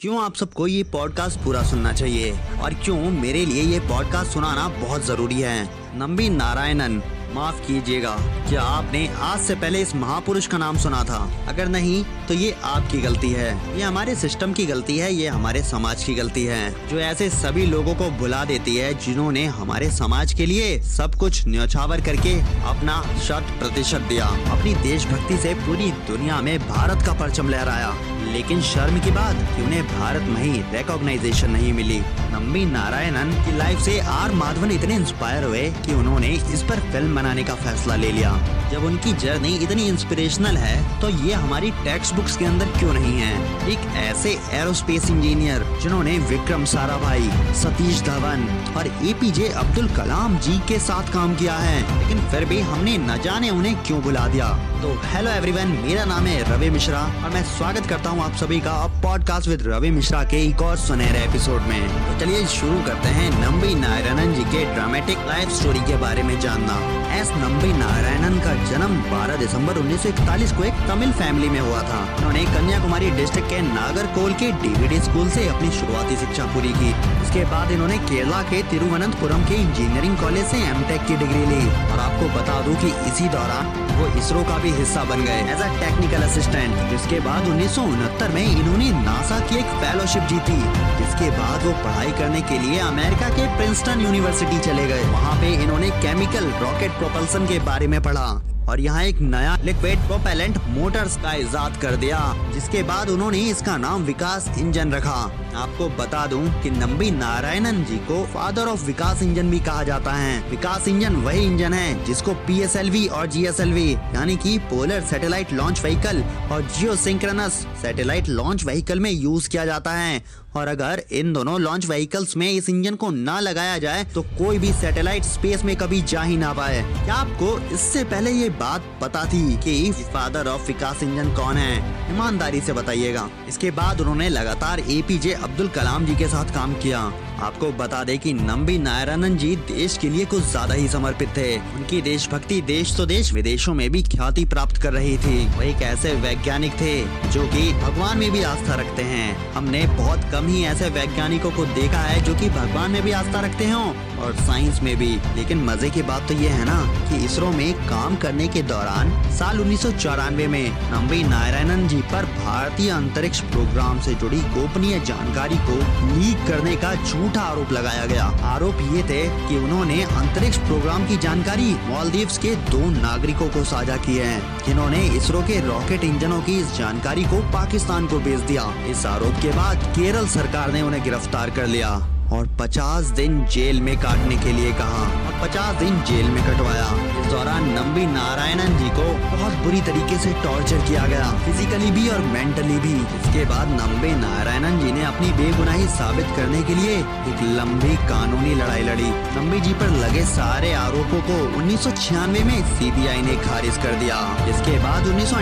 क्यों आप सबको ये पॉडकास्ट पूरा सुनना चाहिए? और क्यों मेरे लिए ये पॉडकास्ट सुनाना बहुत ज़रूरी है? नंबी नारायणन, माफ़ कीजिएगा, क्या आपने आज से पहले इस महापुरुष का नाम सुना था? अगर नहीं तो ये आपकी गलती है। ये हमारे सिस्टम की गलती है, ये हमारे समाज की गलती है। जो ऐसे सभी लोगों को भुला देती है, जिन्होंने हमारे समाज के लिए सब कुछ न्यौछावर करके अपना शत प्रतिशत दिया। अपनी देशभक्ति से पूरी दुनिया में भारत का परचम लहराया। लेकिन शर्म की बात कि उन्हें भारत में ही रिकॉग्नाइजेशन नहीं मिली। नम्बी नारायणन की लाइफ से आर माधवन इतने इंस्पायर हुए कि उन्होंने इस पर फ़िल्म बनाने का फैसला ले लिया। जब उनकी जर्नी इतनी इंस्पिरेशनल है तो ये हमारी टेक्स्ट बुक्स के अंदर क्यों नहीं है? एक ऐसे एरोस्पेस इंजीनियर जिन्होंने विक्रम साराभाई, सतीश धवन और एपीजे अब्दुल कलाम जी के साथ काम किया है, लेकिन फिर भी हमने न जाने उन्हें क्यों बुला दिया। तो हेलो एवरीवन मेरा नाम है रवि मिश्रा और मैं स्वागत करता हूँ आप सभी का पॉडकास्ट विद रवि मिश्रा के एक और सुनहरे एपिसोड में। तो चलिए शुरू करते हैं नंबी नारायणन जी के ड्रामेटिक लाइफ स्टोरी के बारे में जानना। एस नंबी नारायणन का जन्म 12 दिसंबर 1941 को एक तमिल फैमिली में हुआ था। उन्होंने कन्याकुमारी डिस्ट्रिक्ट के नागरकोल के डीवीडी स्कूल से अपनी शुरुआती शिक्षा पूरी की। उसके बाद इन्होंने केरला के तिरुवनंतपुरम के इंजीनियरिंग कॉलेज से एमटेक की डिग्री ली। और आपको बता दूँ कि इसी दौरान वो इसरो का भी हिस्सा बन गए एज अ टेक्निकल असिस्टेंट जिसके बाद उन्नीस में इन्होंने नासा की एक फेलोशिप जीती, जिसके बाद वो पढ़ाई करने के लिए अमेरिका के प्रिंसटन यूनिवर्सिटी चले गए। वहाँ पे इन्होंने केमिकल रॉकेट प्रोपल्सन के बारे में पढ़ा। और यहाँ एक नया लिक्विड प्रोपेलेंट मोटर्स का इजाद कर दिया, जिसके बाद उन्होंने इसका नाम विकास इंजन रखा। आपको बता दूँ कि नंबी नारायणन जी को फादर ऑफ़ विकास इंजन भी कहा जाता है। विकास इंजन वही इंजन है, जिसको पीएसएलवी और जीएसएलवी यानी कि पोलर सैटेलाइट लॉन्च व्हीकल और geosynchronous satellite launch vehicle में यूज़ किया जाता है। और अगर इन दोनों लॉन्च व्हीकल्स में इस इंजन को ना लगाया जाए तो कोई भी सैटेलाइट स्पेस में कभी जा ही ना पाए। क्या आपको इससे पहले ये बात पता थी कि फादर ऑफ़ विकास इंजन कौन है? ईमानदारी से बताइएगा। इसके बाद उन्होंने लगातार एपीजे अब्दुल कलाम जी के साथ काम किया। आपको बता दें कि नंबी नारायणन जी देश के लिए कुछ ज़्यादा ही समर्पित थे। उनकी देशभक्ति देश तो देश विदेशों में भी ख्याति प्राप्त कर रही थी। वो एक ऐसे वैज्ञानिक थे, जो कि भगवान में भी आस्था रखते हैं। हमने बहुत कम ही ऐसे वैज्ञानिकों को देखा है जो कि भगवान में भी आस्था रखते हो। और साइंस में भी। लेकिन मज़े की बात तो ये है ना कि इसरो में काम करने के दौरान साल उन्नीस सौ चौरानवे में नंबी नारायणन जी पर भारतीय अंतरिक्ष प्रोग्राम से जुड़ी गोपनीय जानकारी को लीक करने का झूठा आरोप लगाया गया। आरोप ये थे कि उन्होंने अंतरिक्ष प्रोग्राम की जानकारी मालदीव्स के दो नागरिकों को साझा किए हैं, जिन्होंने इसरो के रॉकेट इंजनों की इस जानकारी को पाकिस्तान को भेज दिया। इस आरोप के बाद केरल सरकार ने उन्हें गिरफ़्तार कर लिया। और 50 दिन जेल में काटने के लिए कहा और 50 दिन जेल में कटवाया। इस दौरान नंबी नारायणन जी को बहुत बुरी तरीके से टॉर्चर किया गया, फिजिकली भी और मेंटली भी। इसके बाद नंबी नारायणन जी ने अपनी बेगुनाही साबित करने के लिए एक लंबी कानूनी लड़ाई लड़ी। नंबी जी पर लगे सारे आरोपों को उन्नीस सौ छियानवे में सीबीआई ने खारिज कर दिया। इसके बाद उन्नीस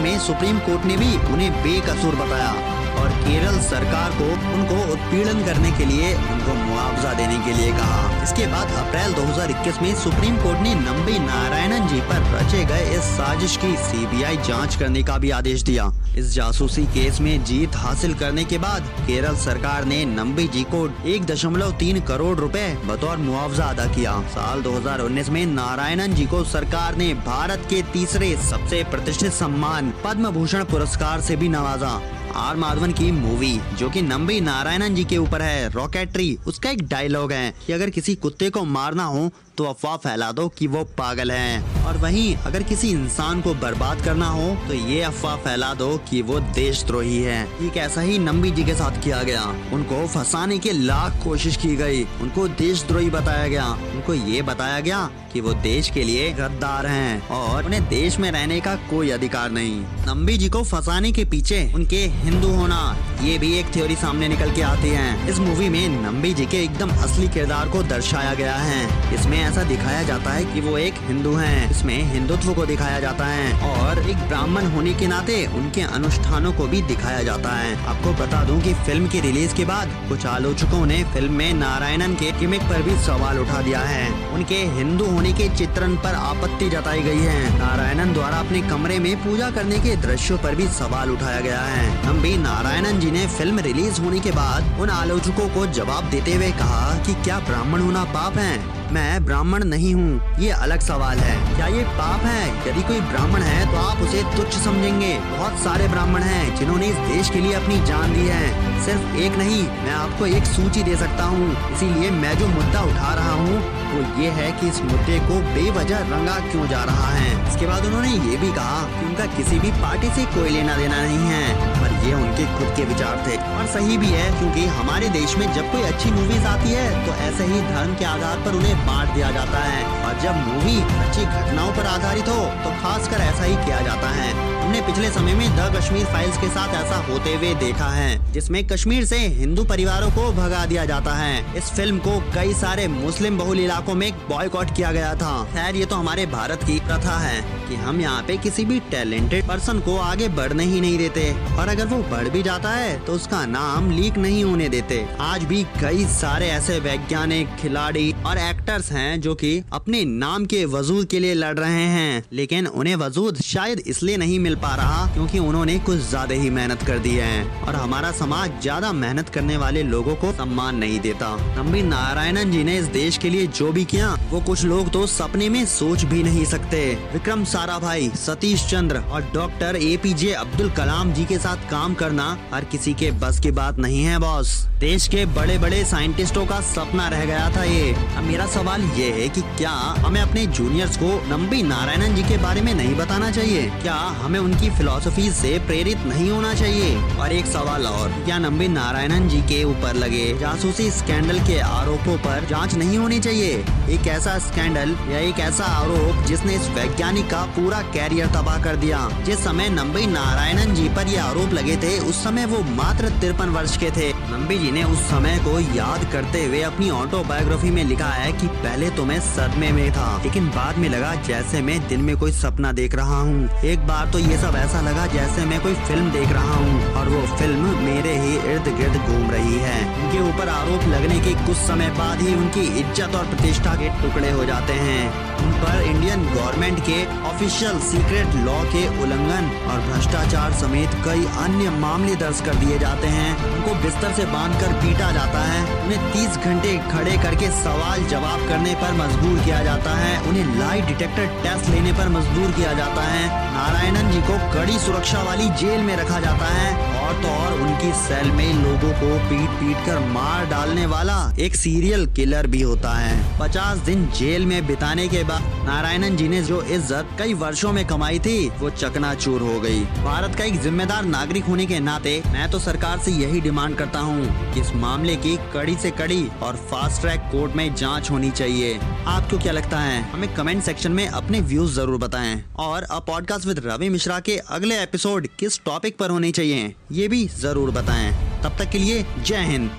में सुप्रीम कोर्ट ने भी उन्हें बेकसूर बताया। और केरल सरकार को उनको उत्पीड़न करने के लिए, उनको मुआवजा देने के लिए कहा। इसके बाद अप्रैल 2021 में सुप्रीम कोर्ट ने नंबी नारायणन जी पर रचे गए इस साजिश की सीबीआई जाँच करने का भी आदेश दिया। इस जासूसी केस में जीत हासिल करने के बाद केरल सरकार ने नंबी जी को एक दशमलव तीन करोड़ रुपए बतौर मुआवजा अदा किया। साल 2019 में नारायणन जी को सरकार ने भारत के तीसरे सबसे प्रतिष्ठित सम्मान पद्म भूषण पुरस्कार से भी नवाजा। आर माधवन की मूवी, जो कि नंबी नारायणन जी के ऊपर है, रॉकेटरी, उसका एक डायलॉग है कि अगर किसी कुत्ते को मारना हो तो अफवाह फैला दो कि वो पागल हैं। और वहीं, अगर किसी इंसान को बर्बाद करना हो तो ये अफवाह फैला दो कि वो देशद्रोही है। एक ऐसा ही नंबी जी के साथ किया गया। उनको फंसाने की लाख कोशिश की गई। उनको देशद्रोही बताया गया। उनको ये बताया गया कि वो देश के लिए गद्दार हैं और उन्हें देश में रहने का कोई अधिकार नहीं। नंबी जी को फंसाने के पीछे उनके हिंदू होना, ये भी एक थ्योरी सामने निकल के आती है। इस मूवी में नंबी जी के एकदम असली किरदार को दर्शाया गया है। इसमें ऐसा दिखाया जाता है कि वो एक हिंदू हैं। इसमें हिंदुत्व को दिखाया जाता है और एक ब्राह्मण होने के नाते उनके अनुष्ठानों को भी दिखाया जाता है। आपको बता दूँ कि फ़िल्म की रिलीज़ के बाद कुछ आलोचकों ने फ़िल्म में नारायणन के किमिक पर भी सवाल उठा दिया है। उनके हिंदू होने के चित्रण पर आपत्ति जताई गई है। नारायणन द्वारा अपने कमरे में पूजा करने के दृश्यों पर भी सवाल उठाया गया है। नम्बी नारायणन जी ने फ़िल्म रिलीज़ होने के बाद उन आलोचकों को जवाब देते हुए कहा कि क्या ब्राह्मण होना पाप है? मैं ब्राह्मण नहीं हूँ, ये अलग सवाल है। क्या ये पाप है? यदि कोई ब्राह्मण है तो आप उसे तुच्छ समझेंगे। बहुत सारे ब्राह्मण हैं, जिन्होंने इस देश के लिए अपनी जान दी है। सिर्फ़ एक नहीं, मैं आपको एक सूची दे सकता हूँ। इसीलिए मैं जो मुद्दा उठा रहा हूँ, वो ये है कि इस मुद्दे को बेवजह रंगा क्यों जा रहा है। इसके बाद उन्होंने ये भी कहा कि उनका किसी भी पार्टी से कोई लेना देना नहीं है, पर ये उनके खुद के विचार थे। और सही भी है, क्योंकि हमारे देश में जब कोई अच्छी मूवीज़ आती है तो ऐसे ही धर्म के आधार पर उन्हें बांट दिया जाता है। और जब मूवी अच्छी घटनाओं पर आधारित हो तो खासकर ऐसा ही किया जाता है। हमने पिछले समय में द कश्मीर फाइल्स के साथ ऐसा होते हुए देखा है, जिसमें कश्मीर से हिंदू परिवारों को भगा दिया जाता है। इस फ़िल्म को कई सारे मुस्लिम बहुल इलाकों में बॉयकॉट किया गया था। खैर, ये तो हमारे भारत की प्रथा है कि हम यहाँ पे किसी भी टैलेंटेड पर्सन को आगे बढ़ने ही नहीं देते। और अगर वो बढ़ भी जाता है तो उसका नाम लीक नहीं होने देते। आज भी कई सारे ऐसे वैज्ञानिक, खिलाड़ी और एक्टर्स हैं जो कि अपने नाम के वजूद के लिए लड़ रहे हैं, लेकिन उन्हें वजूद शायद इसलिए नहीं मिल पा रहा क्योंकि उन्होंने कुछ ज़्यादा ही मेहनत कर दी है और हमारा समाज ज़्यादा मेहनत करने वाले लोगों को सम्मान नहीं देता। नम्बी नारायणन जी ने इस देश के लिए जो भी किया, वो कुछ लोग तो सपने में सोच भी नहीं सकते। विक्रम सारा भाई सतीश चंद्र और doctor A P J Abdul Kalam ji के साथ काम करना हर किसी के बस की बात नहीं है, बॉस। देश के बड़े बड़े साइंटिस्टों का सपना रह गया था ये। अब मेरा सवाल ये है कि क्या हमें अपने जूनियर्स को नंबी नारायणन जी के बारे में नहीं बताना चाहिए? क्या हमें उनकी फिलोसफी से प्रेरित नहीं होना चाहिए? और एक सवाल और, क्या नंबी नारायणन जी के ऊपर लगे जासूसी स्कैंडल के आरोपों पर जाँच नहीं होनी चाहिए? एक ऐसा स्कैंडल या एक ऐसा आरोप जिसने इस वैज्ञानिक का पूरा कैरियर तबाह कर दिया। जिस समय नंबी नारायणन जी पर ये आरोप लगे थे, उस समय वो मात्र तिरपन वर्ष के थे। नम्बी जी ने उस समय को याद करते हुए अपनी ऑटोबायोग्राफी में लिखा है कि पहले तो मैं सदमे में था, लेकिन बाद में लगा जैसे मैं दिन में कोई सपना देख रहा हूँ। एक बार तो ये सब ऐसा लगा जैसे मैं कोई फ़िल्म देख रहा हूँ, और वो फ़िल्म मेरे ही इर्द गिर्द घूम रही है। उनके ऊपर आरोप लगने के कुछ समय बाद ही उनकी इज़्ज़त और प्रतिष्ठा के टुकड़े हो जाते हैं। उन पर इंडियन गवर्नमेंट के ऑफिशियल सीक्रेट लॉ के उल्लंघन और भ्रष्टाचार समेत कई अन्य मामले दर्ज कर दिए जाते हैं। उनको बिस्तर से बांधकर पीटा जाता है। उन्हें 30 घंटे खड़े करके सवाल जवाब करने पर मजबूर किया जाता है। उन्हें लाई डिटेक्टर टेस्ट लेने पर मजबूर किया जाता है। नारायणन जी को कड़ी सुरक्षा वाली जेल में रखा जाता है। और तो और उनकी सेल में लोगों को पीट पीट कर मार डालने वाला एक सीरियल किलर भी होता है। पचास दिन जेल में बिताने के बाद नारायणन जी ने जो इज़्ज़त कई वर्षों में कमाई थी, वो चकनाचूर हो गई। भारत का एक जिम्मेदार नागरिक होने के नाते मैं तो सरकार से यही डिमांड करता हूँ इस मामले की कड़ी से कड़ी और फास्ट ट्रैक कोर्ट में जाँच होनी चाहिए। आपको क्या लगता है? हमें कमेंट सेक्शन में अपने व्यूज़ ज़रूर बताए। और अब पॉडकास्ट विद रवि मिश्रा के अगले एपिसोड किस टॉपिक पर होने चाहिए? ये भी ज़रूर बताएँ। तब तक के लिए जय हिंद।